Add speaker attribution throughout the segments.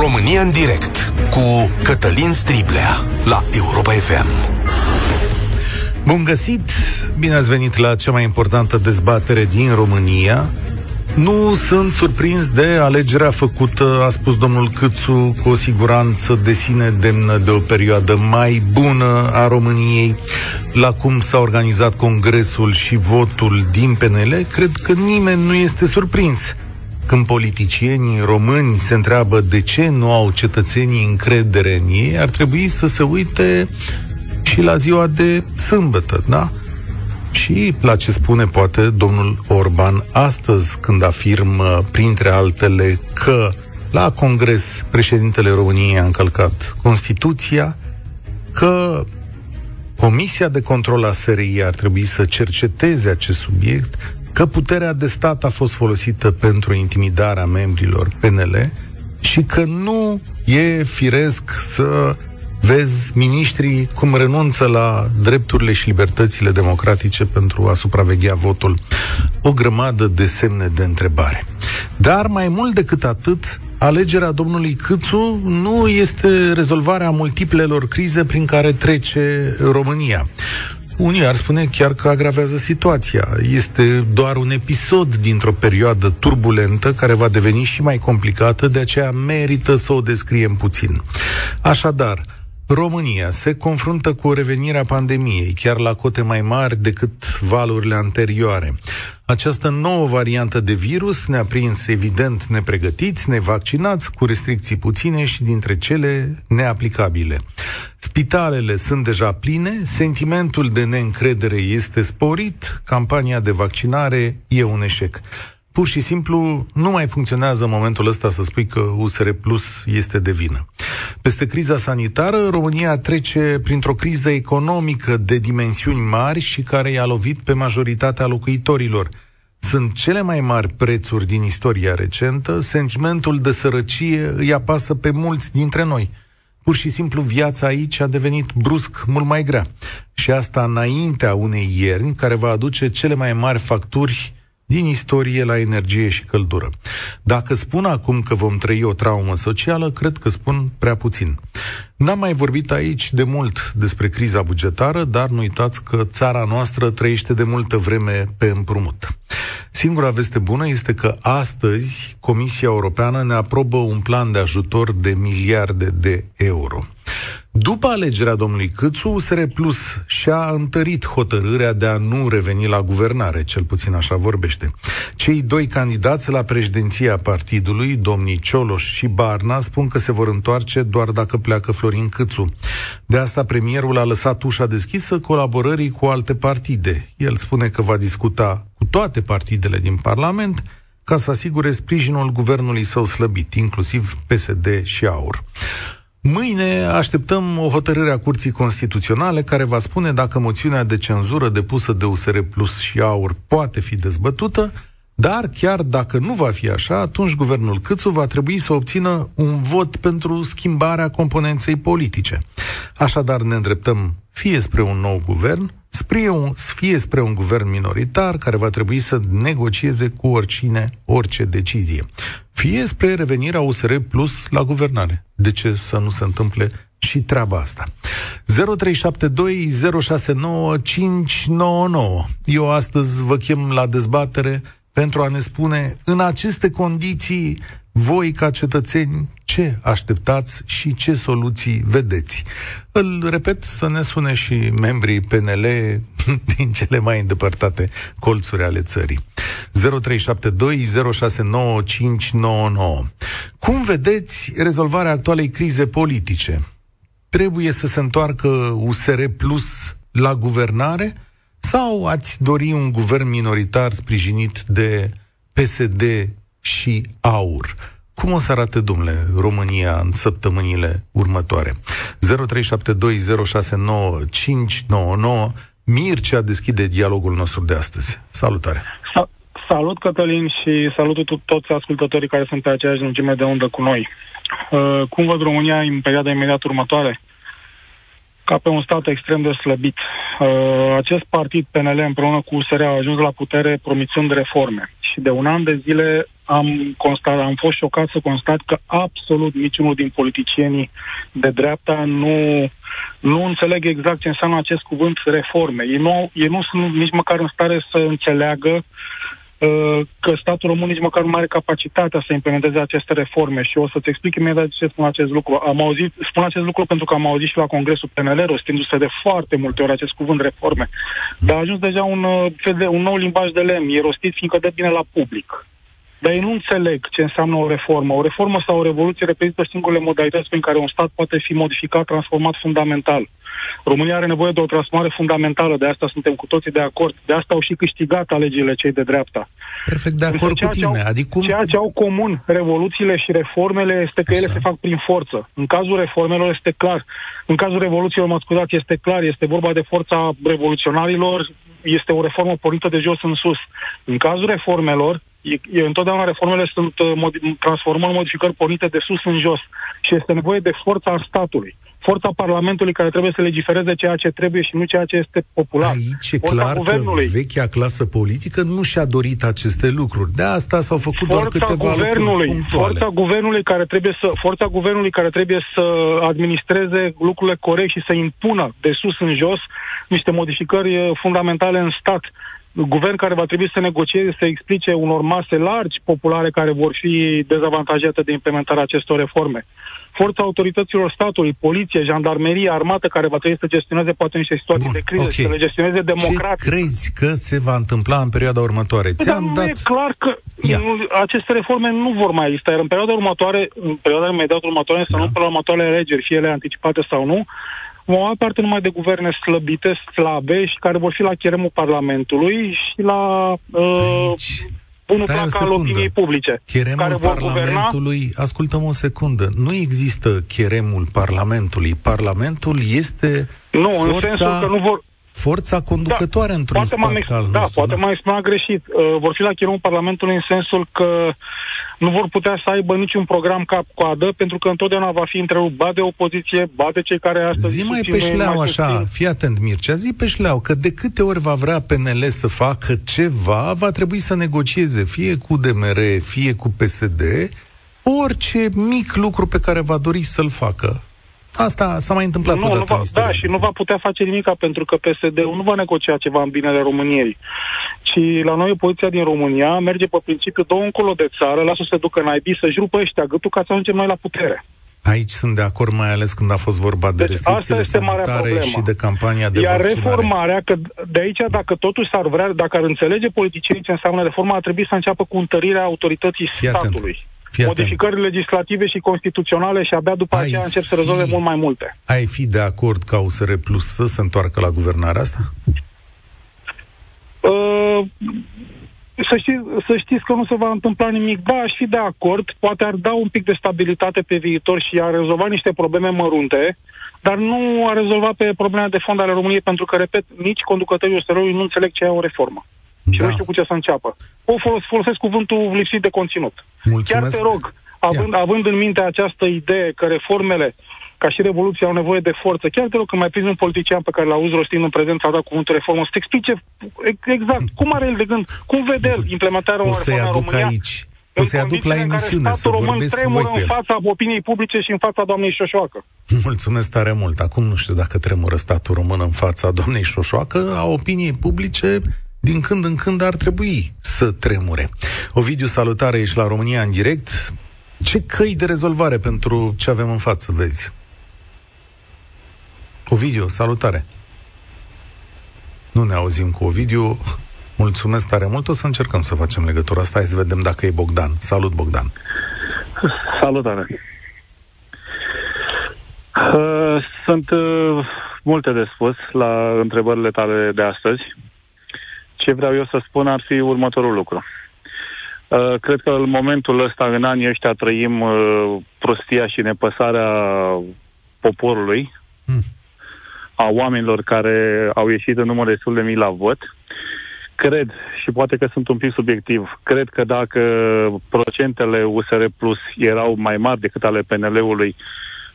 Speaker 1: România în direct cu Cătălin Striblea la Europa FM.
Speaker 2: Bun găsit! Bine ați venit la cea mai importantă dezbatere din România. Nu sunt surprins de alegerea făcută, a spus domnul Câțu, cu o siguranță de sine demnă de o perioadă mai bună a României, la cum s-a organizat congresul și votul din PNL, cred că nimeni nu este surprins. Când politicienii români se întreabă de ce nu au cetățenii încredere în ei, ar trebui să se uite și la ziua de sâmbătă, da? Și la ce spune poate domnul Orban astăzi când afirmă, printre altele, că la Congres președintele României a încălcat Constituția, că Comisia de control a SRI ar trebui să cerceteze acest subiect, că puterea de stat a fost folosită pentru intimidarea membrilor PNL și că nu e firesc să vezi miniștrii cum renunță la drepturile și libertățile democratice pentru a supraveghea votul. O grămadă de semne de întrebare. Dar mai mult decât atât, alegerea domnului Câțu nu este rezolvarea multiplelor crize prin care trece România. Unii ar spune chiar că agravează situația. Este doar un episod dintr-o perioadă turbulentă care va deveni și mai complicată, de aceea merită să o descriem puțin. Așadar, România se confruntă cu o revenire a pandemiei, chiar la cote mai mari decât valurile anterioare. Această nouă variantă de virus ne-a prins evident nepregătiți, nevaccinați, cu restricții puține și dintre cele neaplicabile. Spitalele sunt deja pline, sentimentul de neîncredere este sporit, campania de vaccinare e un eșec pur și simplu nu mai funcționează în momentul ăsta să spui că USR Plus este de vină. Peste criza sanitară, România trece printr-o criză economică de dimensiuni mari și care i-a lovit pe majoritatea locuitorilor. Sunt cele mai mari prețuri din istoria recentă, sentimentul de sărăcie îi apasă pe mulți dintre noi. Pur și simplu viața aici a devenit brusc mult mai grea. Și asta înaintea unei ierni care va aduce cele mai mari facturi din istorie la energie și căldură. Dacă spun acum că vom trăi o traumă socială, cred că spun prea puțin. N-am mai vorbit aici de mult despre criza bugetară, dar nu uitați că țara noastră trăiește de multă vreme pe împrumut. Singura veste bună este că astăzi Comisia Europeană ne aprobă un plan de ajutor de miliarde de euro. După alegerea domnului Câțu, USR Plus și-a întărit hotărârea de a nu reveni la guvernare, cel puțin așa vorbește. Cei doi candidați la președinția partidului, domnii Cioloș și Barna, spun că se vor întoarce doar dacă pleacă Florin Câțu. De asta premierul a lăsat ușa deschisă colaborării cu alte partide. El spune că va discuta cu toate partidele din Parlament ca să asigure sprijinul guvernului său slăbit, inclusiv PSD și AUR. Mâine așteptăm o hotărâre a Curții Constituționale care va spune dacă moțiunea de cenzură depusă de USR Plus și AUR poate fi dezbătută, dar chiar dacă nu va fi așa, atunci guvernul Câțu va trebui să obțină un vot pentru schimbarea componenței politice. Așadar ne îndreptăm fie spre un nou guvern, spre un, fie spre un guvern minoritar care va trebui să negocieze cu oricine orice decizie, fie spre revenirea USR Plus la guvernare. De ce să nu se întâmple și treaba asta. 0372069599. Eu astăzi vă chem la dezbatere pentru a ne spune în aceste condiții voi, ca cetățeni, ce așteptați și ce soluții vedeți? Îl repet să ne sune și membrii PNL din cele mai îndepărtate colțuri ale țării. 0372069599. Cum vedeți rezolvarea actualei crize politice? Trebuie să se întoarcă USR Plus la guvernare sau ați dori un guvern minoritar sprijinit de PSD și aur. Cum o să arate, domnule, România în săptămânile următoare? 0372069599 Mircea deschide dialogul nostru de astăzi. Salutare!
Speaker 3: Sa- salut, Cătălin, și salut toți ascultătorii care sunt pe aceeași lungime de undă cu noi. Uh, cum văd România în perioada imediat următoare? Ca pe un stat extrem de slăbit. Uh, acest partid PNL împreună cu USR a ajuns la putere promițând reforme și de un an de zile am constat, am fost șocat să constat că absolut niciunul din politicienii de dreapta nu, nu înțeleg exact ce înseamnă acest cuvânt reforme. Ei nu, ei nu sunt nici măcar în stare să înțeleagă uh, Uh, că statul român nici măcar nu are capacitatea să implementeze aceste reforme și o să-ți explic imediat de ce spun acest lucru. Am auzit, spun acest lucru pentru că am auzit și la Congresul PNL rostindu-se de foarte multe ori acest cuvânt reforme. Dar a ajuns deja un, uh, un nou limbaj de lemn, e rostit fiindcă dă bine la public. Dar ei nu înțeleg ce înseamnă o reformă. O reformă sau o revoluție reprezintă singurele modalități prin care un stat poate fi modificat, transformat fundamental. România are nevoie de o transformare fundamentală, de asta suntem cu toții de acord. De asta au și câștigat alegerile cei de dreapta.
Speaker 2: Perfect de acord cu tine. Au,
Speaker 3: adică cum... Ceea ce au comun revoluțiile și reformele este că Așa. ele se fac prin forță. În cazul reformelor este clar. În cazul revoluțiilor, mă scuzați, este clar. Este vorba de forța revoluționarilor. Este o reformă pornită de jos în sus. În cazul reformelor, e, e, întotdeauna reformele sunt uh, mod- transformări, modificări pornite de sus în jos. Și este nevoie de forța statului forța Parlamentului care trebuie să legifereze ceea ce trebuie și nu ceea ce este popular.
Speaker 2: Aici e forța clar guvernului. că vechea clasă politică nu și-a dorit aceste lucruri. De asta s-au făcut forța doar câteva
Speaker 3: guvernului,
Speaker 2: lucruri
Speaker 3: Forța guvernului care trebuie să forța guvernului care trebuie să administreze lucrurile corect și să impună de sus în jos niște modificări eh, fundamentale în stat guvern care va trebui să negocieze, să explice unor mase largi populare care vor fi dezavantajate de implementarea acestor reforme forța autorităților statului, poliție, jandarmerie, armată, care va trebui să gestioneze poate niște situații Bun, de criză okay. și să le gestioneze democratic.
Speaker 2: Ce crezi că se va întâmpla în perioada următoare?
Speaker 3: Păi, Ți-am dat... e clar că nu, aceste reforme nu vor mai exista, iar în perioada următoare, în perioada imediat următoare, să da. nu pe la următoarele alegeri, fie ele anticipate sau nu, vom avea parte numai de guverne slăbite, slabe și care vor fi la cheremul Parlamentului și la uh, bunul Stai plac al opiniei publice.
Speaker 2: Cheremul care Parlamentului, guverna... ascultăm o secundă, nu există cheremul Parlamentului. Parlamentul este
Speaker 3: nu,
Speaker 2: forța...
Speaker 3: în sensul că nu vor,
Speaker 2: forța conducătoare da, într-un stat
Speaker 3: ex-
Speaker 2: al
Speaker 3: Da,
Speaker 2: nostru,
Speaker 3: poate da? m-am exprimat greșit. Uh, vor fi la cheremul Parlamentului în sensul că nu vor putea să aibă niciun program cap-coadă, pentru că întotdeauna va fi întrerupt. Ba de opoziție, ba de cei care astăzi...
Speaker 2: Zi mai pe șleau așa, fii atent Mircea, zi pe șleau că de câte ori va vrea PNL să facă ceva, va trebui să negocieze, fie cu DMR, fie cu PSD, orice mic lucru pe care va dori să-l facă. Asta s-a mai întâmplat
Speaker 3: nu, nu va, Da, și nu va putea face nimic pentru că PSD-ul nu va negocia ceva în binele României. Ci la noi opoziția din România merge pe principiu două încolo de țară, lasă să se ducă naibii, să-și rupă ăștia gâtul ca să ajungem noi la putere.
Speaker 2: Aici sunt de acord, mai ales când a fost vorba de deci restricțiile sanitare și de campania de
Speaker 3: Iar
Speaker 2: vaccinare.
Speaker 3: reformarea, că de aici, dacă totuși s-ar vrea, dacă ar înțelege politicienii ce înseamnă reforma, ar trebui să înceapă cu întărirea autorității Fii statului. Atent. Fii modificări atent. legislative și constituționale și abia după ai aceea încep fi, să rezolve mult mai multe.
Speaker 2: Ai fi de acord ca USR Plus să se întoarcă la guvernarea asta?
Speaker 3: Uh, să, știți, să știți că nu se va întâmpla nimic. Da, aș fi de acord, poate ar da un pic de stabilitate pe viitor și ar rezolva niște probleme mărunte, dar nu a rezolvat pe probleme de fond ale României, pentru că, repet, nici conducătorii usr nu înțeleg ce e o reformă și da. nu știu cu ce să înceapă. O folos, folosesc cuvântul lipsit de conținut.
Speaker 2: Mulțumesc.
Speaker 3: Chiar te rog, având, având în minte această idee că reformele ca și Revoluția au nevoie de forță. Chiar te rog că mai prins un politician pe care l-auzi rostind în prezență a dat cuvântul reformă, să te explice exact cum are el de gând, cum vede el implementarea unor reforme în România.
Speaker 2: Aici. O să-i aduc la emisiune să vorbesc voi cu
Speaker 3: el. în fața opiniei publice și în fața doamnei Șoșoacă.
Speaker 2: Mulțumesc tare mult. Acum nu știu dacă tremură statul român în fața doamnei Șoșoacă, a opiniei publice din când în când ar trebui să tremure. Ovidiu, salutare, ești la România în direct. Ce căi de rezolvare pentru ce avem în față, vezi? Ovidiu, salutare! Nu ne auzim cu Ovidiu. Mulțumesc tare mult. O să încercăm să facem legătura asta. Hai să vedem dacă e Bogdan. Salut, Bogdan!
Speaker 4: Salutare! Uh, sunt uh, multe de spus la întrebările tale de astăzi. Ce vreau eu să spun ar fi următorul lucru. Uh, cred că în momentul ăsta, în anii ăștia, trăim uh, prostia și nepăsarea poporului, hmm. a oamenilor care au ieșit în număr destul de mic la vot. Cred, și poate că sunt un pic subiectiv, cred că dacă procentele USR Plus erau mai mari decât ale PNL-ului,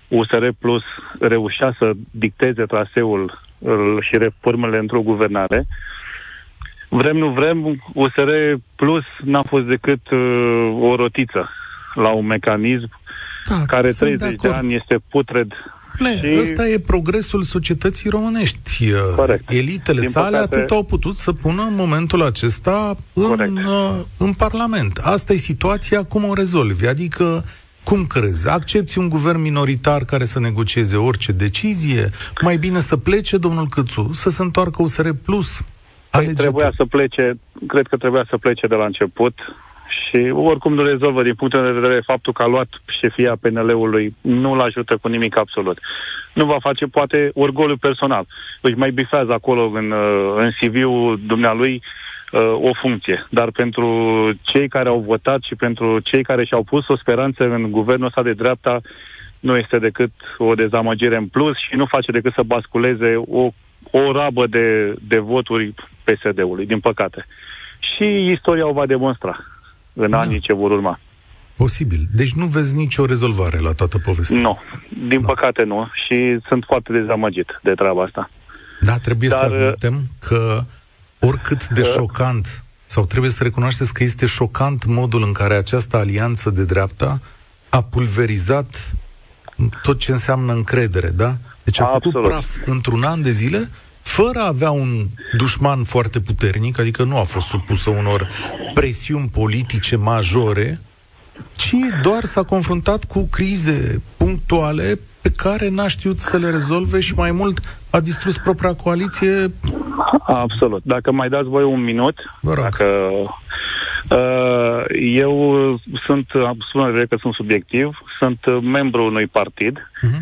Speaker 4: USR Plus reușea să dicteze traseul uh, și reformele într-o guvernare, Vrem, nu vrem, USR Plus n-a fost decât uh, o rotiță la un mecanism da, care 30 de, de ani este putred
Speaker 2: Le, și... Ăsta e progresul societății românești.
Speaker 4: Corect.
Speaker 2: Elitele Din sale păcate... atât au putut să pună în momentul acesta în, uh, în Parlament. Asta e situația, cum o rezolvi? Adică cum crezi? Accepti un guvern minoritar care să negocieze orice decizie? Mai bine să plece domnul Câțu, să se întoarcă USR Plus?
Speaker 4: Păi trebuia să plece, cred că trebuia să plece de la început și oricum nu rezolvă din punctul de vedere faptul că a luat șefia PNL-ului, nu-l ajută cu nimic absolut. Nu va face, poate, orgoliu personal. Își mai bifează acolo în, uh, în CV-ul dumnealui uh, o funcție. Dar pentru cei care au votat și pentru cei care și-au pus o speranță în guvernul ăsta de dreapta, nu este decât o dezamăgire în plus și nu face decât să basculeze o, o rabă de, de voturi PSD-ului, din păcate. Și istoria o va demonstra în da. anii ce vor urma.
Speaker 2: Posibil. Deci nu vezi nicio rezolvare la toată povestea
Speaker 4: Nu, din da. păcate nu și sunt foarte dezamăgit de treaba asta.
Speaker 2: Da, trebuie Dar, să admitem că oricât de că... șocant sau trebuie să recunoașteți că este șocant modul în care această alianță de dreapta a pulverizat tot ce înseamnă încredere, da? Deci a Absolut. făcut praf într-un an de zile fără a avea un dușman foarte puternic, adică nu a fost supusă unor presiuni politice majore, ci doar s-a confruntat cu crize punctuale pe care n-a știut să le rezolve și mai mult a distrus propria coaliție.
Speaker 4: Absolut. Dacă mai dați voi un minut, Vă rog. dacă Uh, eu sunt, spun că sunt subiectiv, sunt membru unui partid, uh-huh.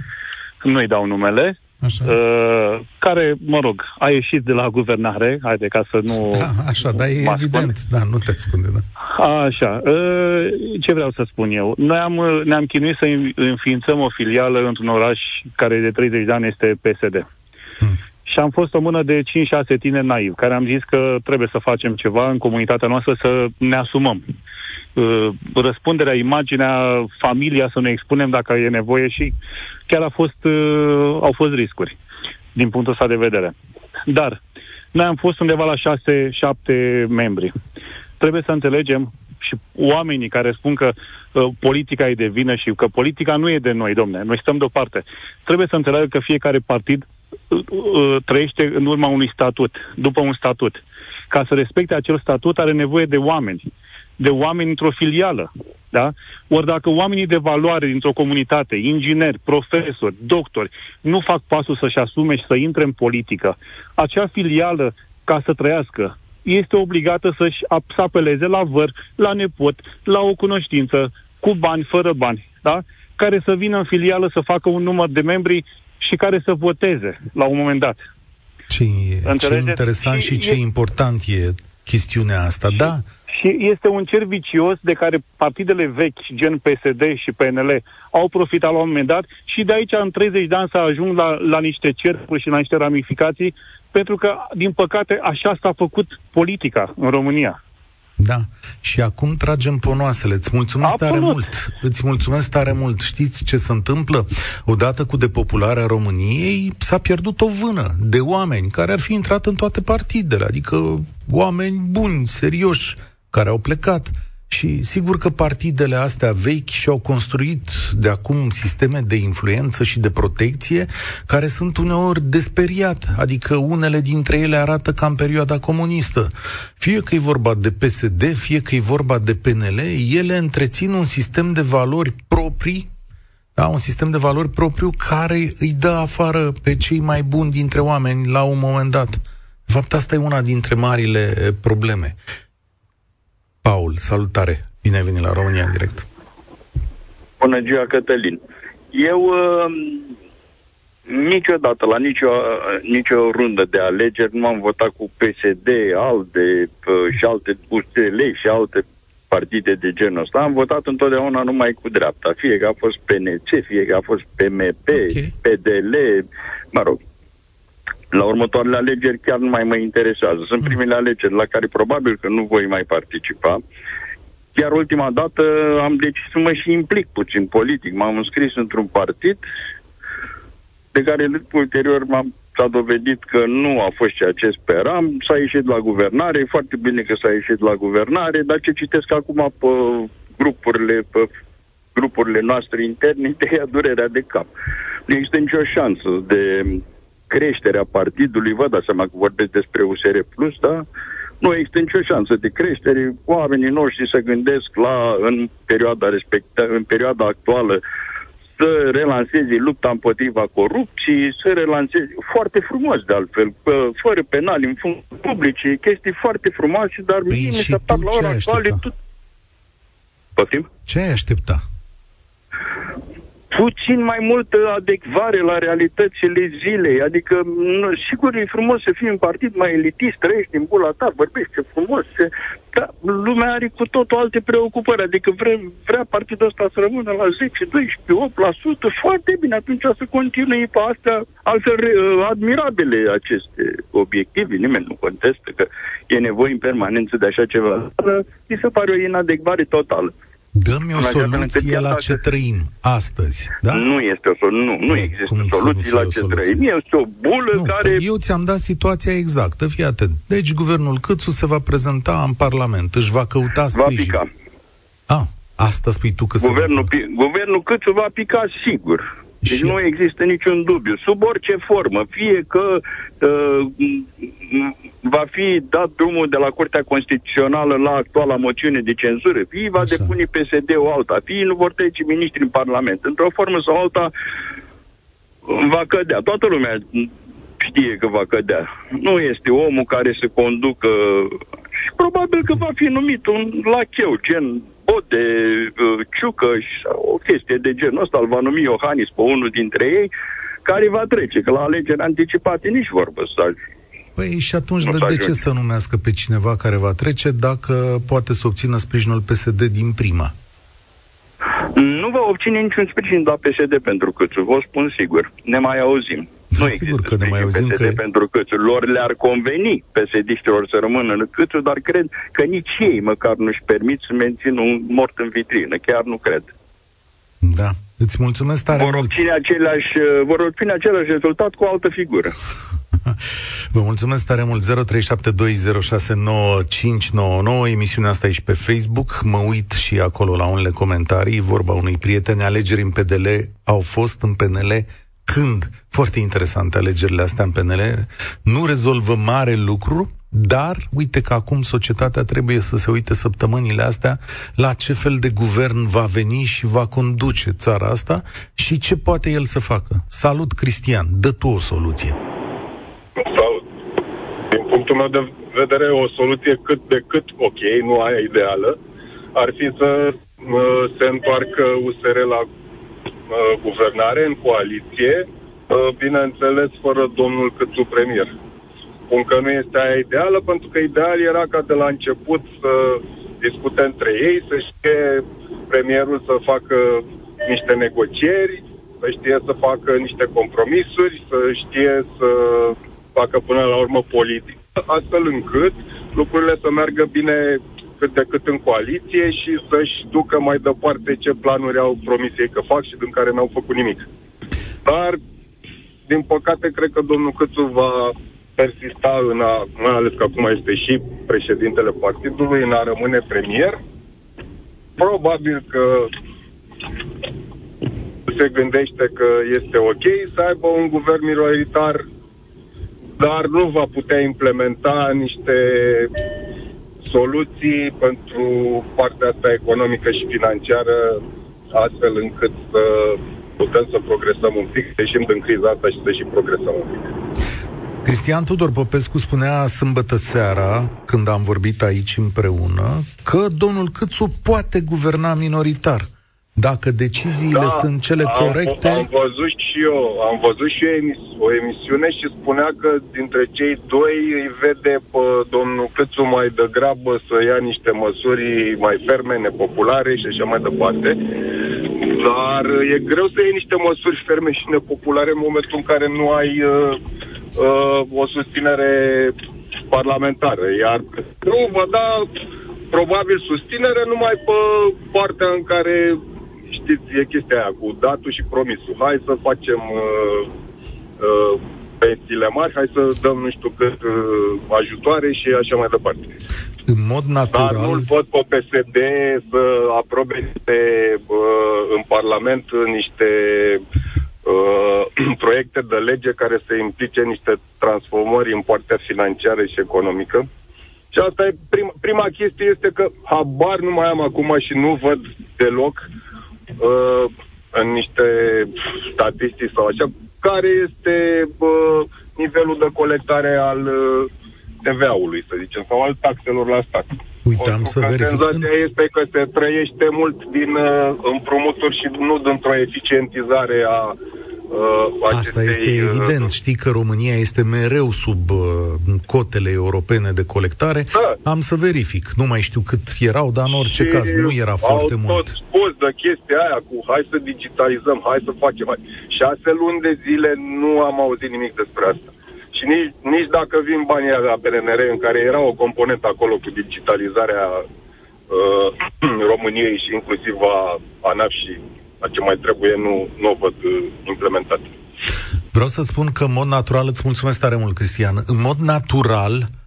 Speaker 4: nu-i dau numele, Așa. Uh, care, mă rog, a ieșit de la guvernare, haide ca să nu...
Speaker 2: Da, așa, dar e evident, da, nu te spune, da.
Speaker 4: Așa, uh, ce vreau să spun eu? Noi am, ne-am chinuit să înființăm o filială într-un oraș care de 30 de ani este PSD. Hmm. Și am fost o mână de 5-6 tineri naivi, care am zis că trebuie să facem ceva în comunitatea noastră, să ne asumăm uh, răspunderea, imaginea, familia, să ne expunem dacă e nevoie și chiar a fost, uh, au fost riscuri din punctul ăsta de vedere. Dar noi am fost undeva la 6-7 membri. Trebuie să înțelegem și oamenii care spun că uh, politica e de vină și că politica nu e de noi, domne, noi stăm deoparte. Trebuie să înțeleagă că fiecare partid uh, uh, trăiește în urma unui statut, după un statut. Ca să respecte acel statut are nevoie de oameni de oameni într-o filială. Da? Ori dacă oamenii de valoare dintr-o comunitate, ingineri, profesori, doctori, nu fac pasul să-și asume și să intre în politică, acea filială, ca să trăiască, este obligată să-și să apeleze la văr, la nepot, la o cunoștință, cu bani, fără bani, da? care să vină în filială să facă un număr de membri și care să voteze la un moment dat.
Speaker 2: Ce, ce interesant și, și ce e... important e chestiunea asta, și, da?
Speaker 4: Și este un cer vicios de care partidele vechi, gen PSD și PNL, au profitat la un moment dat și de aici în 30 de ani s-a ajuns la, la niște cercuri și la niște ramificații, pentru că, din păcate, așa s-a făcut politica în România.
Speaker 2: Da. Și acum tragem ponoasele. Îți mulțumesc Absolut. tare mult. Îți mulțumesc tare mult. Știți ce se întâmplă? Odată cu depopularea României s-a pierdut o vână de oameni care ar fi intrat în toate partidele, adică oameni buni, serioși, care au plecat. Și sigur că partidele astea vechi și-au construit de acum sisteme de influență și de protecție care sunt uneori desperiat, adică unele dintre ele arată ca în perioada comunistă. Fie că e vorba de PSD, fie că e vorba de PNL, ele întrețin un sistem de valori proprii da, un sistem de valori propriu care îi dă afară pe cei mai buni dintre oameni la un moment dat. De fapt, asta e una dintre marile probleme. Paul, salutare! Bine ai venit la România în direct.
Speaker 5: Bună ziua, Cătălin. Eu uh, niciodată, la nicio, uh, nicio rundă de alegeri, nu am votat cu PSD, ALDE uh, și alte USL și alte partide de genul ăsta. Am votat întotdeauna numai cu dreapta. Fie că a fost PNC, fie că a fost PMP, okay. PDL, mă rog, la următoarele alegeri chiar nu mai mă interesează. Sunt mm. primele alegeri la care probabil că nu voi mai participa. Chiar ultima dată am decis să mă și implic puțin politic. M-am înscris într-un partid de care ulterior m-am s-a dovedit că nu a fost ceea ce speram, s-a ieșit la guvernare, e foarte bine că s-a ieșit la guvernare, dar ce citesc acum pe grupurile, pe grupurile noastre interne, te ia durerea de cap. Nu există nicio șansă de creștere a partidului, vă dați seama că vorbesc despre USR Plus, da? Nu există nicio șansă de creștere. Oamenii noștri se gândesc la, în perioada, respectă, în perioada actuală, să relanseze lupta împotriva corupției, să relanseze foarte frumos de altfel, fără penali în funcții publice, chestii foarte frumoase, dar
Speaker 2: păi
Speaker 5: mie mi se par la ora actuală tot...
Speaker 2: Poftim? Ce ai aștepta?
Speaker 5: Puțin mai multă adecvare la realitățile zilei. Adică, nu, sigur, e frumos să fii un partid mai elitist, trăiești în bula ta, vorbești frumos, se, dar lumea are cu totul alte preocupări. Adică vre, vrea partidul ăsta să rămână la 10, 12, 8%, foarte bine, atunci să continue pe astea, altfel admirabile aceste obiective. Nimeni nu contestă că e nevoie în permanență de așa ceva. Dar mi se pare o inadecvare totală.
Speaker 2: Dă-mi o soluție la ce trăim astăzi, da?
Speaker 5: Nu este o soluție, nu, nu există soluție la ce soluție? trăim, este o bulă nu, care...
Speaker 2: Eu ți-am dat situația exactă, fii atent. Deci guvernul Câțu se va prezenta în Parlament, își va căuta sprijin. Va pica. A, asta spui tu că
Speaker 5: guvernul, se va... Pi- guvernul Câțu va pica sigur. Deci și... nu există niciun dubiu. Sub orice formă, fie că uh, va fi dat drumul de la Curtea Constituțională la actuala moțiune de cenzură, fie va Așa. depune PSD-ul alta, fie nu vor trece miniștri în Parlament. Într-o formă sau alta va cădea. Toată lumea știe că va cădea. Nu este omul care se conducă și probabil că va fi numit un lacheu, gen Bode, uh, Ciucăș și o chestie de genul ăsta, îl va numi Iohannis pe unul dintre ei, care va trece, că la alegeri anticipate nici vorbă să
Speaker 2: Păi și atunci de, de ce să numească pe cineva care va trece dacă poate să obțină sprijinul PSD din prima?
Speaker 5: Nu va obține niciun sprijin la PSD pentru Câțu, vă spun sigur. Ne mai auzim.
Speaker 2: Nu sigur că ne mai auzim
Speaker 5: PSD că... pentru Câțu. Lor le-ar conveni psd să rămână în Câțu, dar cred că nici ei măcar nu-și permit să mențină un mort în vitrină. Chiar nu cred.
Speaker 2: Da. Îți mulțumesc tare
Speaker 5: vor
Speaker 2: mult.
Speaker 5: Obține același, vor obține același rezultat cu o altă figură.
Speaker 2: Vă mulțumesc tare mult 0372069599 Emisiunea asta e și pe Facebook Mă uit și acolo la unele comentarii Vorba unui prieten Alegeri în PDL au fost în PNL când? Foarte interesante alegerile astea în PNL Nu rezolvă mare lucru dar uite că acum societatea trebuie să se uite săptămânile astea la ce fel de guvern va veni și va conduce țara asta și ce poate el să facă. Salut, Cristian, dă tu o soluție.
Speaker 6: Salut. Din punctul meu de vedere, o soluție cât de cât ok, nu aia ideală, ar fi să uh, se întoarcă USR la uh, guvernare, în coaliție, uh, bineînțeles fără domnul Câțu premier. Spun că nu este aia ideală, pentru că ideal era ca de la început să discute între ei, să știe premierul să facă niște negocieri, să știe să facă niște compromisuri, să știe să facă până la urmă politică, astfel încât lucrurile să meargă bine cât de cât în coaliție și să-și ducă mai departe ce planuri au promis ei că fac și din care n-au făcut nimic. Dar, din păcate, cred că domnul Câțu va persista în a, mai ales că acum este și președintele partidului, în a rămâne premier. Probabil că se gândește că este ok să aibă un guvern minoritar, dar nu va putea implementa niște soluții pentru partea asta economică și financiară, astfel încât să putem să progresăm un pic, să ieșim din criza asta și să și progresăm un pic.
Speaker 2: Cristian Tudor Popescu spunea sâmbătă seara, când am vorbit aici împreună, că domnul Câțu poate guverna minoritar. Dacă deciziile da, sunt cele am, corecte...
Speaker 6: Am văzut și eu, am văzut și eu emis, o emisiune și spunea că dintre cei doi îi vede pe domnul Câțu mai degrabă să ia niște măsuri mai ferme, nepopulare și așa mai departe. Dar e greu să iei niște măsuri ferme și nepopulare în momentul în care nu ai uh, uh, o susținere parlamentară. Iar nu vă da probabil susținere numai pe partea în care știți, e chestia aia cu datul și promisul. Hai să facem uh, uh, pensiile mari, hai să dăm nu știu cât uh, ajutoare și așa mai departe.
Speaker 2: În mod natural...
Speaker 6: Dar nu-l văd pe PSD să aprobe niște, uh, în Parlament niște uh, proiecte de lege care să implice niște transformări în partea financiară și economică. Și asta e prima, prima chestie este că habar nu mai am acum și nu văd deloc uh, în niște statistici sau așa care este uh, nivelul de colectare al uh, TVA-ului, să zicem, sau al taxelor la stat.
Speaker 2: Uitam să verific.
Speaker 6: Senzația este că se trăiește mult din uh, împrumuturi și nu dintr-o eficientizare a
Speaker 2: uh, Asta este uh, evident. Știi că România este mereu sub uh, cotele europene de colectare. Da. Am să verific. Nu mai știu cât erau, dar în orice și caz nu era foarte mult.
Speaker 6: tot spus de chestia aia cu hai să digitalizăm, hai să facem. Hai. Șase luni de zile nu am auzit nimic despre asta. Și nici, nici dacă vin banii la PNR, în care era o componentă acolo cu digitalizarea uh, României și inclusiv a ANAF și a ce mai trebuie, nu, nu o văd uh, implementat.
Speaker 2: Vreau să spun că în mod natural, îți mulțumesc tare mult, Cristian, în mod natural, uh,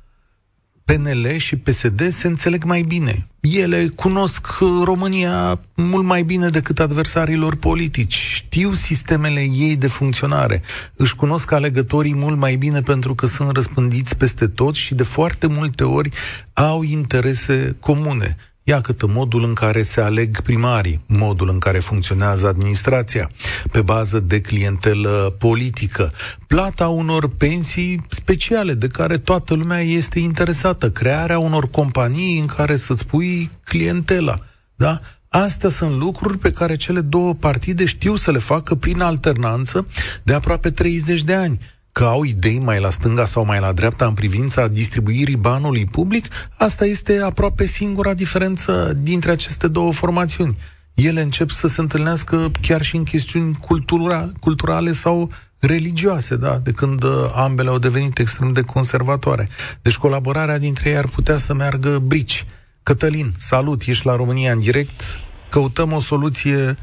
Speaker 2: PNL și PSD se înțeleg mai bine. Ele cunosc România mult mai bine decât adversarilor politici. Știu sistemele ei de funcționare. Își cunosc alegătorii mult mai bine pentru că sunt răspândiți peste tot și de foarte multe ori au interese comune. Ia cât modul în care se aleg primarii, modul în care funcționează administrația, pe bază de clientelă politică, plata unor pensii speciale de care toată lumea este interesată, crearea unor companii în care să-ți pui clientela. Da? Astea sunt lucruri pe care cele două partide știu să le facă prin alternanță de aproape 30 de ani că au idei mai la stânga sau mai la dreapta în privința distribuirii banului public, asta este aproape singura diferență dintre aceste două formațiuni. Ele încep să se întâlnească chiar și în chestiuni cultura, culturale sau religioase, da, de când uh, ambele au devenit extrem de conservatoare. Deci colaborarea dintre ei ar putea să meargă brici. Cătălin, salut, ești la România în direct. Căutăm o soluție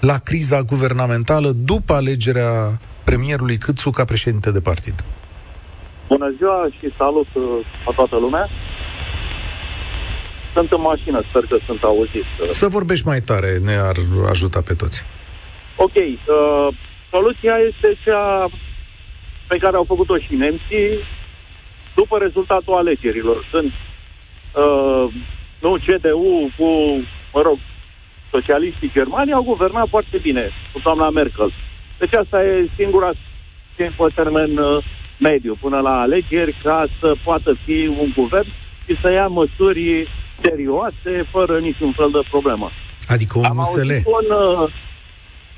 Speaker 2: la criza guvernamentală după alegerea premierului Câțu ca președinte de partid.
Speaker 7: Bună ziua și salut uh, a toată lumea. Sunt în mașină, sper că sunt auzit.
Speaker 2: Să vorbești mai tare, ne-ar ajuta pe toți.
Speaker 7: Ok, uh, soluția este cea pe care au făcut-o și nemții după rezultatul alegerilor. Sunt uh, nu CDU cu, mă rog, socialiștii germani au guvernat foarte bine cu doamna Merkel. Deci asta e singura pe termen uh, mediu până la alegeri ca să poată fi un guvern și să ia măsuri serioase fără niciun fel de problemă.
Speaker 2: Adică un Am USL. Un, uh,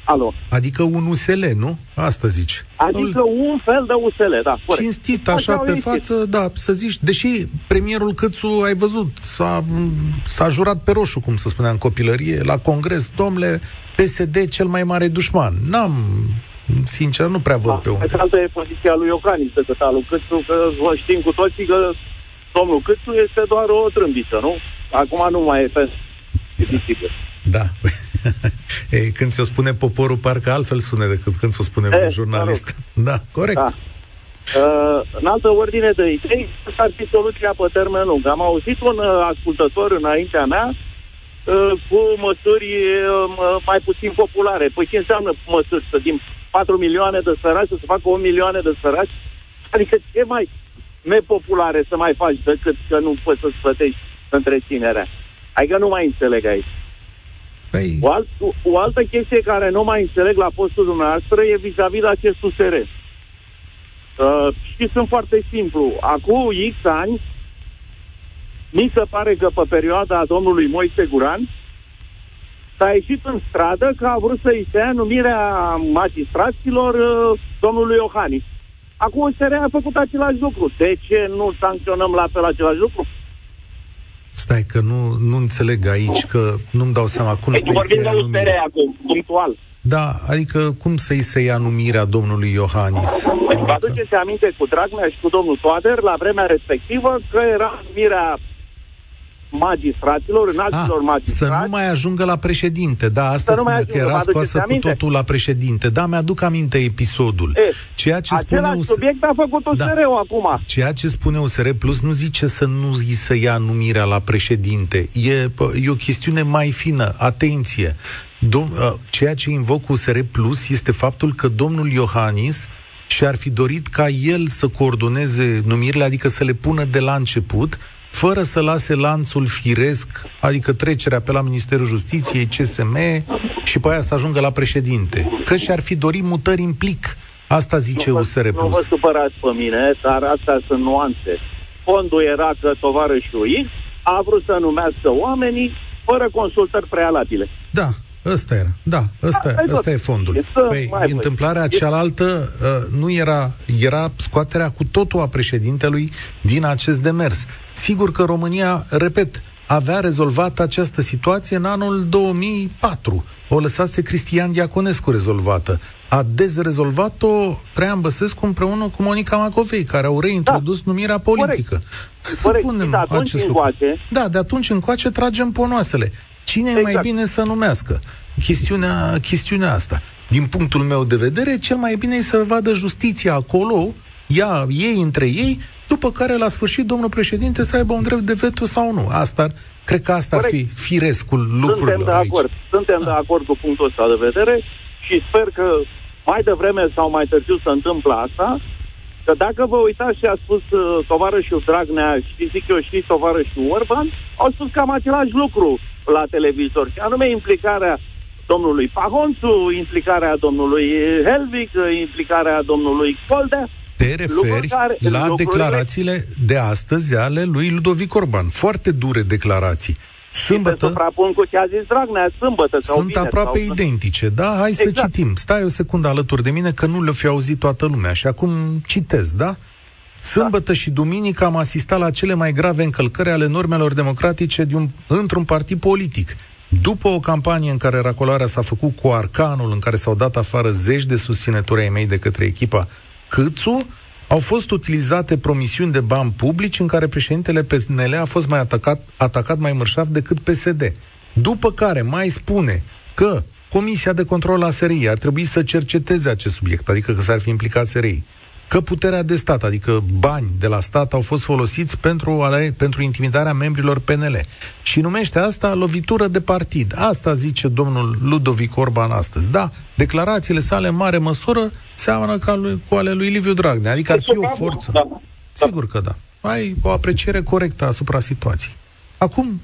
Speaker 7: Alo.
Speaker 2: Adică un USL, nu? Asta zici.
Speaker 7: Adică un fel de USL, da, corect.
Speaker 2: Cinstit, așa, pe față, da, să zici, deși premierul Câțu, ai văzut, s-a, s-a jurat pe roșu, cum să spunea în copilărie, la congres, domnule, PSD cel mai mare dușman. N-am sincer, nu prea văd da, pe unde.
Speaker 7: Altă e poziția lui Iohannis, secretarul Câțu, că vă știm cu toții că domnul Câțu este doar o trâmbiță, nu? Acum nu mai e pe
Speaker 2: da. Da. e, când ți-o spune poporul, parcă altfel sune decât când ți-o spune e, un jurnalist. Da, corect. Da.
Speaker 7: Uh, în altă ordine de idei, asta ar fi soluția pe termen lung. Am auzit un uh, ascultător înaintea mea uh, cu măsuri uh, mai puțin populare. Păi ce înseamnă măsuri? Să din 4 milioane de săraci să se facă 1 milioane de săraci? Adică ce mai nepopulare să mai faci decât că nu poți să-ți plătești întreținerea? Adică nu mai înțeleg aici. Păi... O, alt, o altă chestie care nu mai înțeleg la postul dumneavoastră e vis-a-vis de acest USR. Uh, și sunt foarte simplu. Acum X ani, mi se pare că pe perioada domnului Moise Guran s-a ieșit în stradă că a vrut să-i se ia numirea magistraților uh, domnului Iohannis. Acum USR a făcut același lucru. De ce nu sancționăm la fel același lucru?
Speaker 2: Stai că nu, nu înțeleg aici, că nu-mi dau seama cum
Speaker 7: deci să-i se ia numirea. acum, punctual.
Speaker 2: Da, adică cum să-i se ia numirea domnului Iohannis?
Speaker 7: Păi vă aduceți aminte cu Dragnea și cu domnul Toader la vremea respectivă că era numirea magistraților, înalților
Speaker 2: Ah,
Speaker 7: magistrați.
Speaker 2: să nu mai ajungă la președinte. Da, asta
Speaker 7: Să nu mai
Speaker 2: spune că
Speaker 7: ajungă,
Speaker 2: era
Speaker 7: vă aduceți
Speaker 2: scoasă cu
Speaker 7: aminte?
Speaker 2: totul la președinte. Da, mi-aduc aminte episodul.
Speaker 7: E,
Speaker 2: Ceea ce spune
Speaker 7: Același
Speaker 2: US-
Speaker 7: subiect a făcut
Speaker 2: Da.
Speaker 7: USR-ul acum.
Speaker 2: Ceea ce spune USR Plus nu zice să nu îi să ia numirea la președinte. E, pă, e o chestiune mai fină. Atenție! Dom- uh, ceea ce invoc USR Plus este faptul că domnul Iohannis și-ar fi dorit ca el să coordoneze numirile, adică să le pună de la început, fără să lase lanțul firesc, adică trecerea pe la Ministerul Justiției, CSM și pe aia să ajungă la președinte. Că și-ar fi dorit mutări în plic. Asta zice
Speaker 7: nu, vă,
Speaker 2: USR
Speaker 7: nu vă
Speaker 2: Plus.
Speaker 7: supărați pe mine, dar astea sunt nuanțe. Fondul era că tovarășul X a vrut să numească oamenii fără consultări prealabile.
Speaker 2: Da, ăsta era. Da, ăsta,
Speaker 7: Asta e tot.
Speaker 2: ăsta e fondul.
Speaker 7: Este
Speaker 2: Păi,
Speaker 7: mai mult.
Speaker 2: întâmplarea
Speaker 7: Este-
Speaker 2: cealaltă uh, nu era, era scoaterea cu totul a președintelui din acest demers. Sigur că România, repet, avea rezolvat această situație în anul 2004. O lăsase Cristian Diaconescu rezolvată. A dezrezolvat-o Traian Băsescu împreună cu Monica Macovei, care au reintrodus da. numirea politică. Hai să
Speaker 7: Corect.
Speaker 2: spunem
Speaker 7: Și de atunci
Speaker 2: acest lucru.
Speaker 7: încoace-
Speaker 2: Da, de atunci încoace tragem ponoasele. Cine e mai
Speaker 7: Exact.
Speaker 2: bine să numească? Chestiunea, chestiunea asta. Din punctul meu de vedere, cel mai bine e să vadă justiția acolo, ia ei între ei, după care, la sfârșit, domnul președinte să aibă un drept de veto sau nu. Asta, ar- cred că asta ar fi
Speaker 7: Corect.
Speaker 2: firescul
Speaker 7: Suntem
Speaker 2: lucrurilor
Speaker 7: de
Speaker 2: aici.
Speaker 7: acord. Suntem de acord cu punctul ăsta de vedere și sper că mai devreme sau mai târziu se întâmplă asta, că dacă vă uitați ce a spus uh, tovarășul Dragnea și zic eu și tovarășul Orban, au spus cam același lucru la televizor, și anume implicarea domnului Pahonțu, implicarea domnului Helvig, implicarea domnului Coldea.
Speaker 2: Te
Speaker 7: Lucruri
Speaker 2: referi
Speaker 7: care-
Speaker 2: la
Speaker 7: lucrurile-
Speaker 2: declarațiile de astăzi ale lui Ludovic Orban. Foarte dure declarații.
Speaker 7: Și se
Speaker 2: Sâmbătă
Speaker 7: suprapun cu ce a zis Dragnea, sâmbătă sau
Speaker 2: sunt
Speaker 7: vineri,
Speaker 2: aproape
Speaker 7: sau...
Speaker 2: identice. Da, hai să
Speaker 7: Exact.
Speaker 2: citim. Stai o secundă alături de mine că nu le fi auzit toată lumea. Și acum citez, da? Sâmbătă și duminică am asistat la cele mai grave încălcări ale normelor democratice de un, într-un partid politic. După o campanie în care racolarea s-a făcut cu arcanul, în care s-au dat afară zeci de susținători ai mei de către echipa Câțu, au fost utilizate promisiuni de bani publici în care președintele PNL a fost mai atacat, atacat mai mărșav decât PSD. După care mai spune că Comisia de Control a SRI ar trebui să cerceteze acest subiect, adică că s-ar fi implicat SRI. Că puterea de stat, adică bani de la stat, au fost folosiți pentru, ale, pentru intimidarea membrilor PNL. Și numește asta lovitură de partid. Asta zice domnul Ludovic Orban astăzi. Da, declarațiile sale în mare măsură seamănă ca lui, cu ale lui Liviu Dragnea, adică ar fi o forță.
Speaker 3: Da.
Speaker 2: Sigur că da. Ai o apreciere corectă asupra situației. Acum,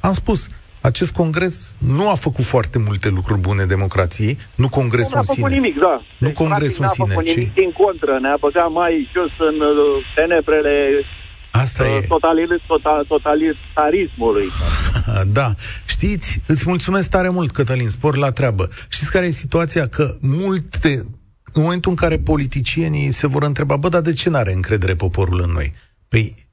Speaker 2: am spus, acest congres nu a făcut foarte multe lucruri bune democrației, nu congresul
Speaker 7: Nu a
Speaker 2: în
Speaker 7: făcut
Speaker 2: sine.
Speaker 7: nimic, da.
Speaker 2: Nu
Speaker 7: Deci,
Speaker 2: congresul
Speaker 7: practic,
Speaker 2: în
Speaker 7: n-a făcut
Speaker 2: sine,
Speaker 7: nimic,
Speaker 2: ci-
Speaker 7: din contră, ne-a băgat mai jos în uh, tenebrele
Speaker 2: Asta
Speaker 7: uh,
Speaker 2: e.
Speaker 7: totalil, total, totalitarismului.
Speaker 2: Da. Știți, îți mulțumesc tare mult, Cătălin, spor la treabă. Știți care e situația? Că multe, în momentul în care politicienii se vor întreba, bă, dar de ce n-are încredere poporul în noi? Păi,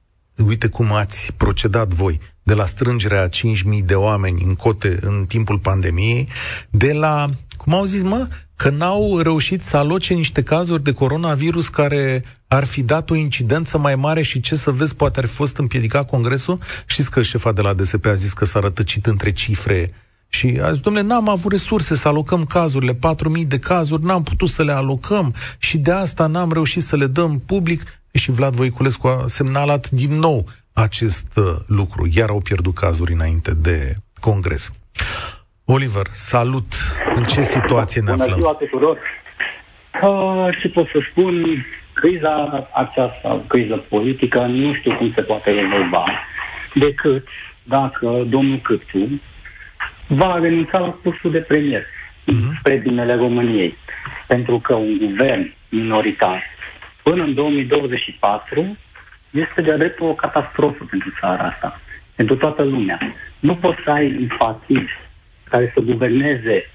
Speaker 2: uite cum ați procedat voi de la strângerea a 5.000 de oameni în cote în timpul pandemiei, de la, cum au zis, mă, că n-au reușit să aloce niște cazuri de coronavirus care ar fi dat o incidență mai mare și ce să vezi, poate ar fi fost împiedicat congresul. Știți că șefa de la DSP a zis că s-a rătăcit între cifre și a zis, domnule, n-am avut resurse să alocăm cazurile, 4.000 de cazuri, n-am putut să le alocăm și de asta n-am reușit să le dăm public. Și Vlad Voiculescu a semnalat din nou acest uh, lucru. Iar au pierdut cazuri înainte de congres. Oliver, salut! În ce situație ne
Speaker 8: Bună
Speaker 2: aflăm?
Speaker 8: ziua tuturor! Uh, ce pot să spun? Criza aceasta, criza politică, nu știu cum se poate rezolva decât dacă domnul Câțu va renunța la postul de premier
Speaker 2: Mhm.
Speaker 8: spre binele României. Pentru că un guvern minoritar până în 2024 este de dreptul o catastrofă pentru țara asta, pentru toată lumea. Nu poți să ai un partid care să guverneze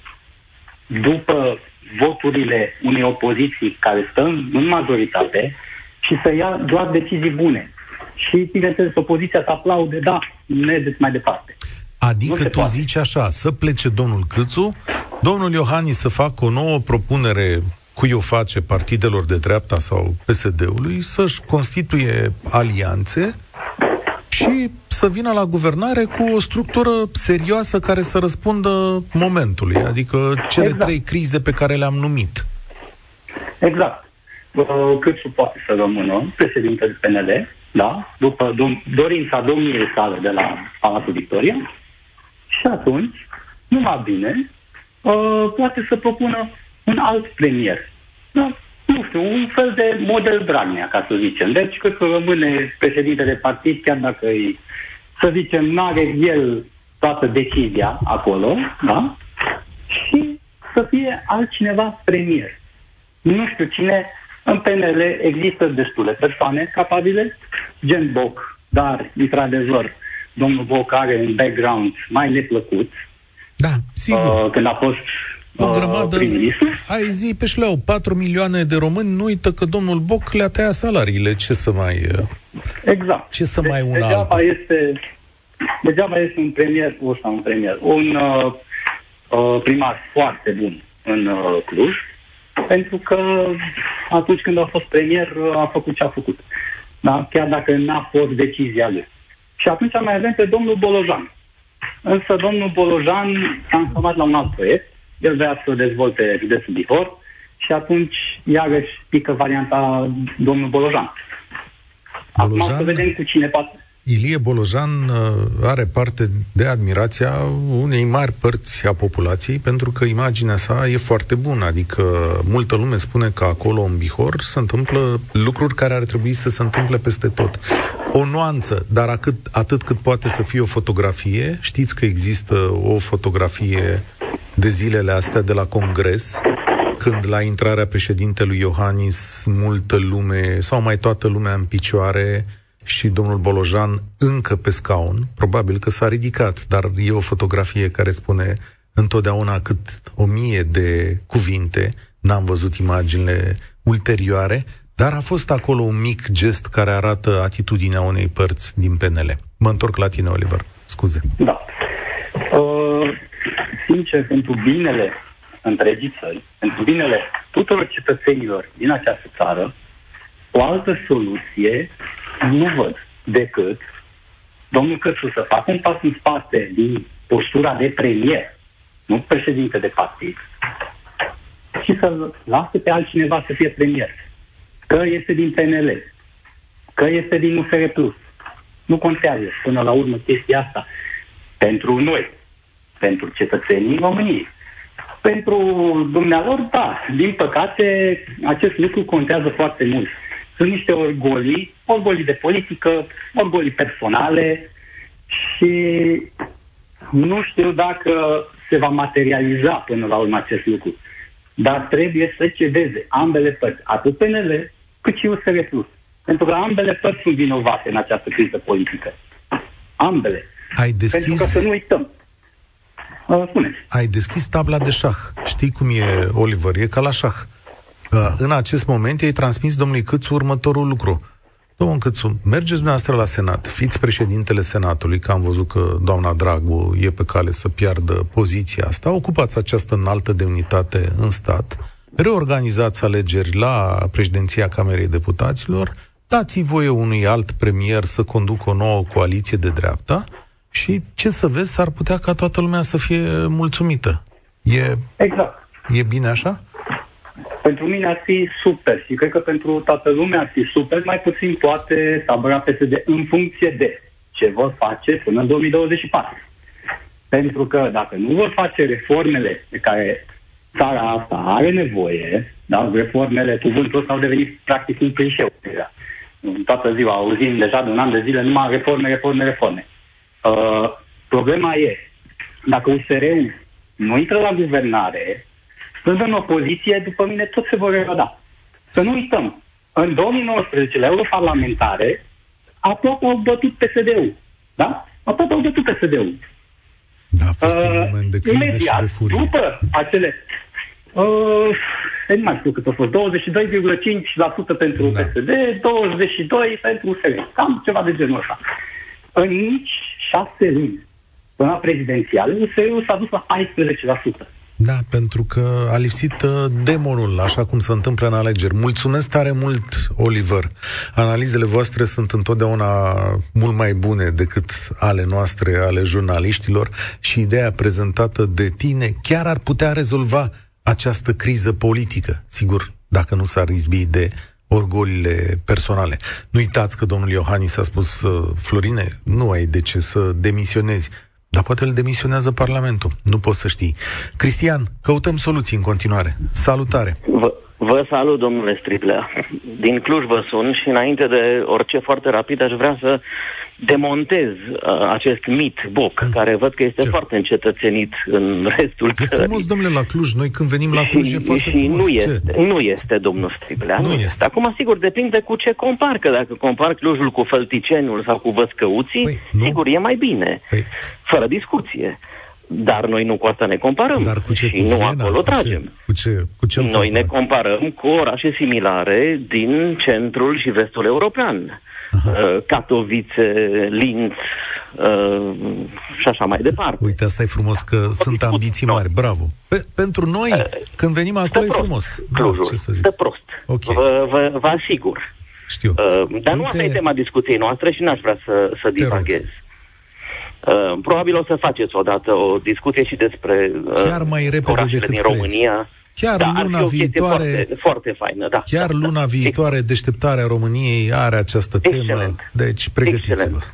Speaker 8: după voturile unei opoziții care stă în, în majoritate și să ia doar decizii bune. Și, bineînțeles, opoziția să aplaude, da, mergeți mai departe. Nu
Speaker 2: Adică
Speaker 8: se
Speaker 2: tu
Speaker 8: poate.
Speaker 2: zici așa, să plece domnul Câțu, domnul Iohannis să facă o nouă propunere cui o face partidelor de dreapta sau PSD-ului, să-și constituie alianțe și să vină la guvernare cu o structură serioasă care să răspundă momentului, adică cele exact. trei crize pe care le-am numit.
Speaker 8: Exact. Câțu poate să rămână președintele PNL, da? după dorința domniei sale de la Palatul Victoria, și atunci, numai bine, uh, poate să propună un alt premier. Da? Nu știu, un fel de model Dragnea, ca să zicem. Deci, cred că rămâne președintele partid, chiar dacă îi, să zicem, nu are el toată decizia acolo, da? Și să fie altcineva premier. Nu știu cine, în PNL există destule persoane capabile, gen Boc, dar, într-adevăr, domnul Boc are un background mai neplăcut.
Speaker 2: Da, sigur.
Speaker 8: Uh, când a fost
Speaker 2: o uh, grămadă, ai zi pe șleau, 4 milioane de români, nu uită că domnul Boc le-a tăiat salariile, ce să mai... Uh,
Speaker 8: exact.
Speaker 2: Ce să deci, mai una
Speaker 8: degeaba
Speaker 2: alta?
Speaker 8: Este, degeaba este un premier, o să un premier, un uh, uh, primar foarte bun în uh, Cluj, pentru că atunci când a fost premier a făcut ce a făcut. Da? Chiar dacă n-a fost decizia lui. Și atunci mai avem pe domnul Bolojan. Însă domnul Bolojan s-a însomat la un alt proiect, el vrea să dezvolte județul Bihor și atunci iarăși pică varianta domnul Bolojan. Bolojan? Acum să vedem cu cine poate.
Speaker 2: Ilie Bolojan uh, are parte de admirația unei mari părți a populației pentru că imaginea sa e foarte bună, adică multă lume spune că acolo în Bihor se întâmplă lucruri care ar trebui să se întâmple peste tot. O nuanță, dar atât, atât cât poate să fie o fotografie, știți că există o fotografie de zilele astea de la Congres, când la intrarea președintelui Iohannis multă lume, sau mai toată lumea în picioare, și domnul Bolojan încă pe scaun, probabil că s-a ridicat, dar e o fotografie care spune întotdeauna cât o mie de cuvinte, n-am văzut imaginile ulterioare, dar a fost acolo un mic gest care arată atitudinea unei părți din PNL. Mă întorc la tine, Oliver. Scuze.
Speaker 8: Da. Uh, sincer, pentru binele întregii țări, pentru binele tuturor cetățenilor din această țară, o altă soluție nu văd decât domnul Cățu să facă un pas în spate din postura de premier, nu președinte de partid, și să lase pe altcineva să fie premier. Că este din PNL, că este din USR Plus. Nu contează până la urmă chestia asta. Pentru noi, pentru cetățenii României. Pentru dumnealor, da, din păcate, acest lucru contează foarte mult. Sunt niște orgolii, orgolii de politică, orgolii personale și nu știu dacă se va materializa până la urmă acest lucru. Dar trebuie să cedeze ambele părți, atât PNL cât și USR Plus. Pentru că ambele părți sunt vinovate în această criză politică. Ambele.
Speaker 2: Ai deschis...
Speaker 8: Pentru că să nu uităm. Uh, spuneți.
Speaker 2: Ai deschis tabla de șah. Știi cum e, Oliver? E ca la șah. Uh, în acest moment i-ai transmis domnului Câțu următorul lucru. Domnul Câțu, mergeți dumneavoastră la Senat, fiți președintele Senatului, că am văzut că doamna Dragu e pe cale să piardă poziția asta, ocupați această înaltă demnitate în stat, reorganizați alegeri la președinția Camerei Deputaților, dați voie unui alt premier să conducă o nouă coaliție de dreapta și ce să vezi, s-ar putea ca toată lumea să fie mulțumită. E,
Speaker 8: exact.
Speaker 2: e bine așa?
Speaker 8: Pentru mine ar fi super și cred că pentru toată lumea ar fi super, mai puțin poate tabăra PSD în funcție de ce vor face până în 2024. Pentru că dacă nu vor face reformele pe care țara asta are nevoie, da, reformele, cuvântul ăsta au devenit practic un clișeu deja. Toată ziua auzim deja de un an de zile numai reforme, reforme, reforme. Uh, problema e, dacă USR-ul nu intră la guvernare, sunt în opoziție, după mine tot se vor eroda. Să nu uităm, în 2019, la europarlamentare, aproape au bătut PSD-ul. Da? Aproape au bătut PSD-ul.
Speaker 2: Da, a fost uh, un moment de criză imediat, și de furie.
Speaker 8: după acele... Uh, nu mai știu cât a fost, 22,5% pentru da. PSD, 22% pentru USR. Cam ceva de genul ăsta. În nici șase luni până la prezidențiale, USR-ul s-a dus la 14%.
Speaker 2: Da, pentru că a lipsit uh, demonul, așa cum se întâmplă în alegeri. Mulțumesc tare mult, Oliver. Analizele voastre sunt întotdeauna mult mai bune decât ale noastre, ale jurnaliștilor și ideea prezentată de tine chiar ar putea rezolva această criză politică. Sigur, dacă nu s-ar izbi de orgolile personale. Nu uitați că domnul Iohannis a spus, uh, Florine, nu ai de ce să demisionezi dar poate îl demisionează Parlamentul. Nu poți să știi. Cristian, căutăm soluții în continuare. Salutare!
Speaker 9: Vă, vă salut, domnule Striplea. Din Cluj vă sun și înainte de orice foarte rapid aș vrea să demontez uh, acest mit boc, mm. care văd că este Ce? foarte încetățenit în restul
Speaker 2: E țării. frumos, domnule, la Cluj. Noi când venim la Cluj și, e foarte
Speaker 9: și
Speaker 2: frumos.
Speaker 9: Nu este, Ce? nu este, domnul Striplea. Nu, nu este. este. Acum, sigur, depinde cu ce compar, că dacă compar Clujul cu Fălticenul sau cu Văscăuții, păi, sigur, e mai bine. Păi. Fără discuție. Dar noi nu cu asta ne comparăm.
Speaker 2: Dar cu ce
Speaker 9: și
Speaker 2: cu
Speaker 9: nu
Speaker 2: Viena,
Speaker 9: acolo
Speaker 2: cu
Speaker 9: tragem.
Speaker 2: Ce, cu ce, cu ce
Speaker 9: noi ne comparăm cu orașe similare din centrul și vestul european. Uh, Katowice, Linz uh, și așa mai departe.
Speaker 2: Uite, asta e frumos că sunt ambiții mari, bravo. Pe, pentru noi, uh, când venim acolo, e frumos.
Speaker 9: Clujul,
Speaker 2: da, ce să zic.
Speaker 9: stă prost. Okay. Vă, vă, vă asigur.
Speaker 2: Știu.
Speaker 9: Uh, dar nu asta e tema discuției noastre și n-aș vrea să, să divaghez. Uh, probabil o să faceți odată o discuție și despre uh,
Speaker 2: Chiar mai repede
Speaker 9: orașele
Speaker 2: decât
Speaker 9: din România.
Speaker 2: Chiar da, luna viitoare,
Speaker 9: foarte, foarte faină, da.
Speaker 2: Chiar luna viitoare, deșteptarea României are această temă,
Speaker 9: Excelent.
Speaker 2: deci pregătiți-vă.
Speaker 9: Excelent.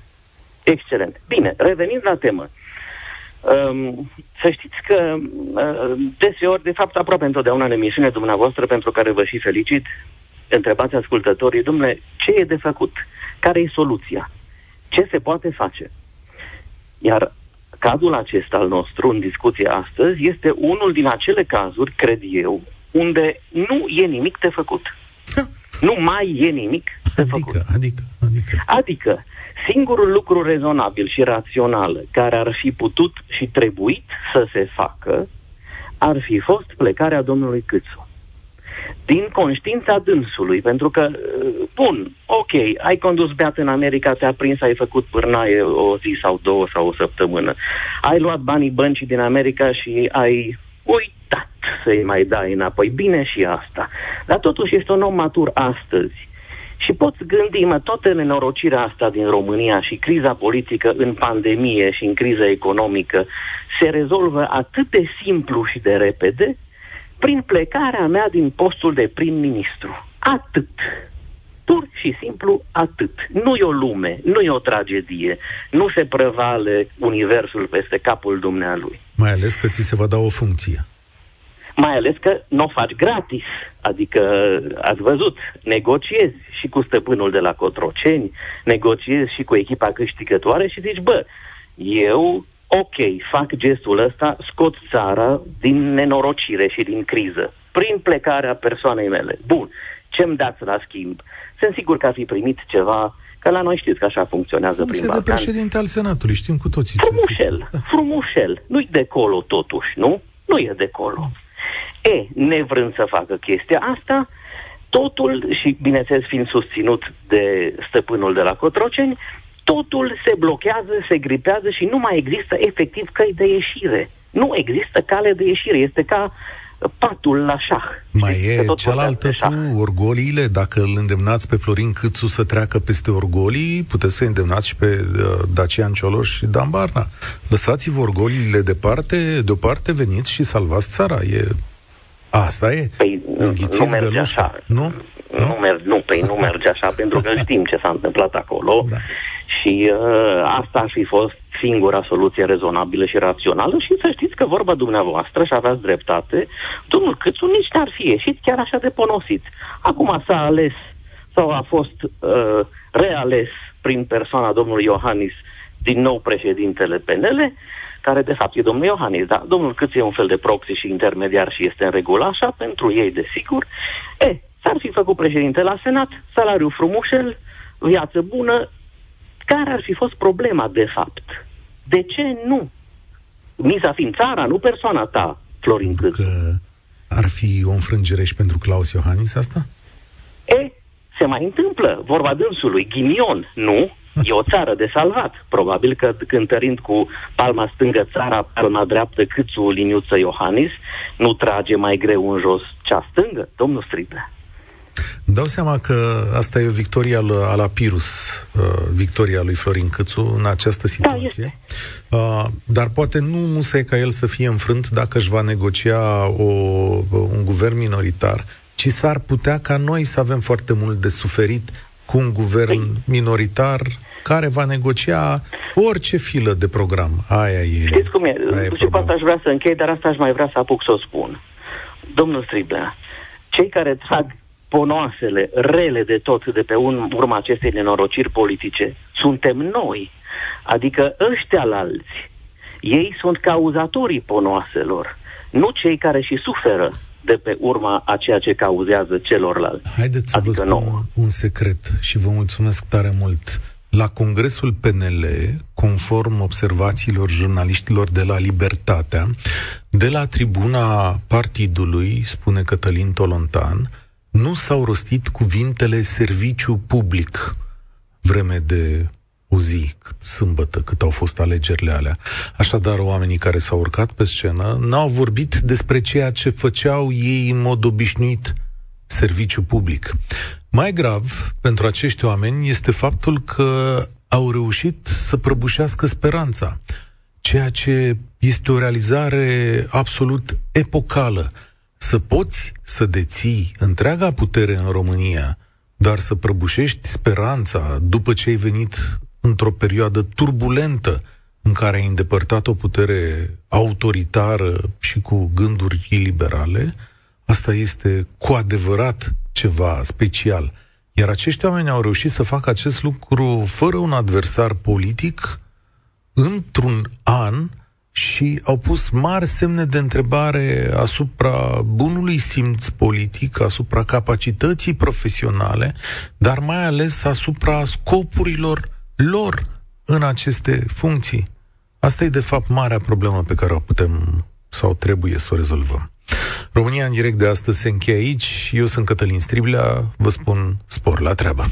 Speaker 9: Excelent. Bine, revenind la temă. Um, să știți că uh, deseori, de fapt, aproape întotdeauna în emisiunea dumneavoastră, pentru care vă și felicit, întrebați ascultătorii, domnule, ce e de făcut? Care e soluția? Ce se poate face? Iar cazul acesta al nostru în discuție astăzi este unul din acele cazuri, cred eu, unde nu e nimic de făcut. Nu mai e nimic de
Speaker 2: adică,
Speaker 9: făcut.
Speaker 2: Adică, adică.
Speaker 9: Adică, singurul lucru rezonabil și rațional care ar fi putut și trebuit să se facă ar fi fost plecarea domnului Câțu din conștiința dânsului, pentru că, uh, bun, ok, ai condus beat în America, te-a prins, ai făcut pârnaie o zi sau două sau o săptămână, ai luat banii băncii din America și ai uitat să-i mai dai înapoi. Bine și asta. Dar totuși este un om matur astăzi. Și poți gândi, mă, toată nenorocirea asta din România și criza politică în pandemie și în criza economică se rezolvă atât de simplu și de repede prin plecarea mea din postul de prim-ministru. Atât. Pur și simplu atât. Nu e o lume, nu e o tragedie, nu se prevale universul peste capul dumnealui.
Speaker 2: Mai ales că ți se va da o funcție.
Speaker 9: Mai ales că nu o faci gratis. Adică, ați văzut, negociezi și cu stăpânul de la Cotroceni, negociezi și cu echipa câștigătoare și zici, bă, eu ok, fac gestul ăsta, scot țara din nenorocire și din criză, prin plecarea persoanei mele. Bun, ce-mi dați la schimb? Sunt sigur că ar fi primit ceva, că la noi știți că așa funcționează
Speaker 2: Funcție
Speaker 9: prin
Speaker 2: de
Speaker 9: Balcan.
Speaker 2: președinte al Senatului, știm cu toții. ce
Speaker 9: Frumușel,
Speaker 2: Da.
Speaker 9: frumușel. Nu-i de colo totuși, nu? Nu e de colo. E, nevrând să facă chestia asta, totul, și bineînțeles fiind susținut de stăpânul de la Cotroceni, totul se blochează, se gripează și nu mai există efectiv căi de ieșire. Nu există cale de ieșire. Este ca patul la șah.
Speaker 2: Mai
Speaker 9: Știți că
Speaker 2: e
Speaker 9: tot
Speaker 2: cealaltă
Speaker 9: vorbeați de șah.
Speaker 2: cu orgoliile. Dacă îl îndemnați pe Florin Câțu să treacă peste orgolii, puteți să îndemnați și pe uh, Dacian Cioloș și Dan Barna. Lăsați-vă orgoliile departe, deoparte, veniți și salvați țara. E... Asta e.
Speaker 9: Păi nu,
Speaker 2: Înghițiți
Speaker 9: nu merge
Speaker 2: gălușca.
Speaker 9: așa.
Speaker 2: Nu?
Speaker 9: Nu, merg, nu, păi nu merge așa, pentru că știm ce s-a întâmplat acolo
Speaker 2: Da.
Speaker 9: Și uh, asta ar fi fost singura soluție rezonabilă și rațională și să știți că vorba dumneavoastră și aveați dreptate, domnul Câțu nici n-ar fi ieșit chiar așa de ponosit. Acum s-a ales sau a fost uh, reales prin persoana domnului Iohannis din nou președintele PNL, care de fapt e domnul Iohannis, dar domnul Câțu e un fel de proxy și intermediar și este în regulă așa, pentru ei desigur. E, s-ar fi făcut președinte la Senat, salariu frumușel, viață bună, care ar fi fost problema de fapt? De ce nu? Miza fiind țara, nu persoana ta, Florin Câțu.
Speaker 2: Că ar fi o înfrângere și pentru Claus Iohannis asta?
Speaker 9: E, se mai întâmplă, vorba dânsului, ghinion, nu? E o țară de salvat. Probabil că cântărind cu palma stângă țara, palma dreaptă câțu liniuță Iohannis, nu trage mai greu în jos cea stângă, domnul Striblea.
Speaker 2: Dau seama că asta e o victorie al, al Apirus, uh, victoria lui Florin Câțu în această situație. Da, uh, dar poate nu musai ca el să fie înfrânt dacă își va negocia o, un guvern minoritar, ci s-ar putea ca noi să avem foarte mult de suferit cu un guvern păi. minoritar care va negocia orice filă de program. Aia e.
Speaker 9: Știți cum e? Aia și cu asta aș vrea să închei, dar asta aș mai vrea să apuc să o spun. Domnul Striblea, cei care trag ponoasele, rele de tot de pe urma acestei nenorociri politice, suntem noi. Adică ăștia alți, ei sunt cauzatorii ponoaselor, nu cei care și suferă de pe urma a ceea ce cauzează celorlalți.
Speaker 2: Haideți să adică vă spun nouă. un secret și vă mulțumesc tare mult. La Congresul PNL, conform observațiilor jurnaliștilor de la Libertatea, de la tribuna partidului, spune Cătălin Tolontan, nu s-au rostit cuvintele serviciu public vreme de o zi, cât sâmbătă, cât au fost alegerile alea. Așadar, oamenii care s-au urcat pe scenă n-au vorbit despre ceea ce făceau ei în mod obișnuit, serviciu public. Mai grav pentru acești oameni este faptul că au reușit să prăbușească speranța, ceea ce este o realizare absolut epocală să poți să deții întreaga putere în România, dar să prăbușești speranța după ce ai venit într-o perioadă turbulentă în care ai îndepărtat o putere autoritară și cu gânduri iliberale, asta este cu adevărat ceva special. Iar acești oameni au reușit să facă acest lucru fără un adversar politic într-un an și au pus mari semne de întrebare asupra bunului simț politic, asupra capacității profesionale, dar mai ales asupra scopurilor lor în aceste funcții. Asta e, de fapt, marea problemă pe care o putem sau trebuie să o rezolvăm. România în direct de astăzi se încheie aici. Eu sunt Cătălin Striblea. Vă spun spor la treabă.